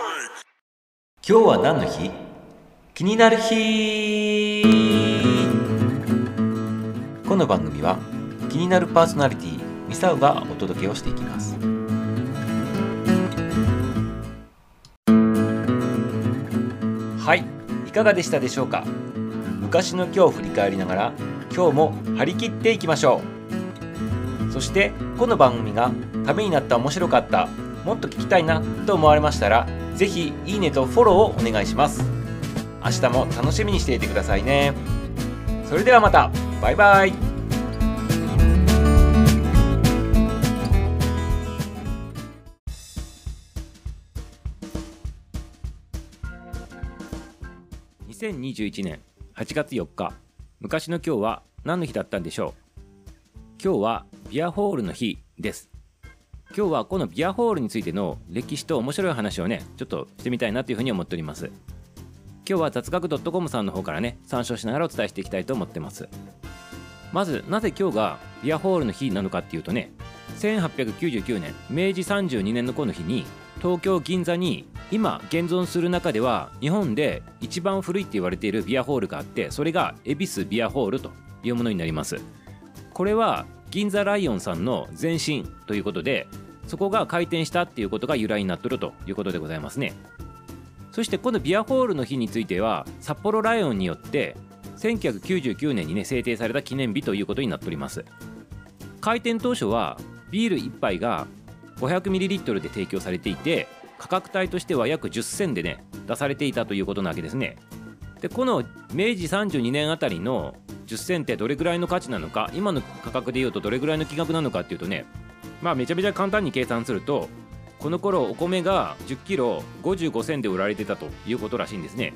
今日は何の日？気になる日。この番組は気になるパーソナリティミサウがお届けをしていきます。はい。いかがでしたでしょうか？昔の今日を振り返りながら今日も張り切っていきましょう。そしてこの番組がためになった面白かったもっと聞きたいなと思われましたらぜひいいねとフォローをお願いします。明日も楽しみにしていてくださいね。それではまた。バイバイ。2021年8月4日昔の今日は何の日だったんでしょう。今日はビアホールの日です。今日はこのビアホールについての歴史と面白い話をねちょっとしてみたいなというふうに思っております。今日は雑学 .com さんの方からね参照しながらお伝えしていきたいと思ってます。まずなぜ今日がビアホールの日なのかっていうとね1899年明治32年のこの日に東京銀座に今現存する中では日本で一番古いって言われているビアホールがあってそれが恵比寿ビアホールというものになります。これは銀座ライオンさんの前身ということでそこが開店したっていうことが由来になっとるということでございますね。そしてこのビアホールの日については札幌ライオンによって1999年にね制定された記念日ということになっております。開店当初はビール1杯が 500ml で提供されていて価格帯としては約10銭でね出されていたということなわけですね。でこの明治32年あたりの10銭ってどれぐらいの価値なのか今の価格でいうとどれぐらいの金額なのかっていうとねまあめちゃめちゃ簡単に計算するとこの頃お米が 10kg55 銭で売られてたということらしいんですね。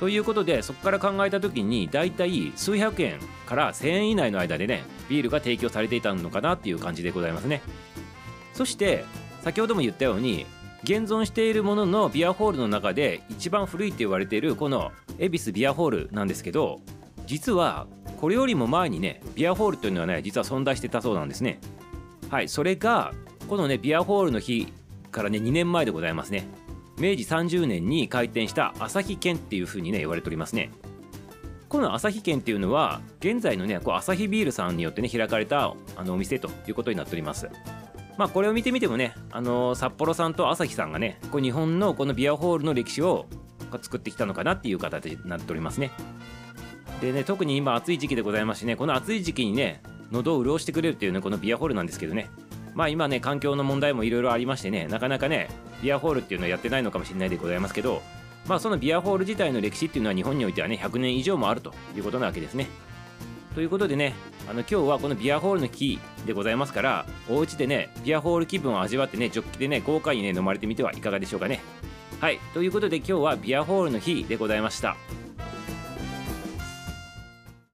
ということでそこから考えた時にだいたい数百円から1000円以内の間でねビールが提供されていたのかなっていう感じでございますね。そして先ほども言ったように現存しているもののビアホールの中で一番古いって言われているこの恵比寿ビアホールなんですけど実はこれよりも前にねビアホールというのはね実は存在してたそうなんですね。はいそれがこのねビアホールの日からね2年前でございますね。明治30年に開店した旭軒っていう風にね言われておりますね。この旭軒っていうのは現在のねこう旭ビールさんによってね開かれたあのお店ということになっております。まあこれを見てみてもねあの札幌さんと旭さんがねこう日本のこのビアホールの歴史を作ってきたのかなっていう形になっておりますね。でね特に今暑い時期でございますしねこの暑い時期にね喉を潤してくれるっていうねこのビアホールなんですけどね。まあ今ね環境の問題もいろいろありましてねなかなかねビアホールっていうのはやってないのかもしれないでございますけどまあそのビアホール自体の歴史っていうのは日本においてはね100年以上もあるということなわけですね。ということでねあの今日はこのビアホールの木でございますからお家でねビアホール気分を味わってねジョッキでね豪快にね飲まれてみてはいかがでしょうかね。はいということで今日はビアホールの日でございました。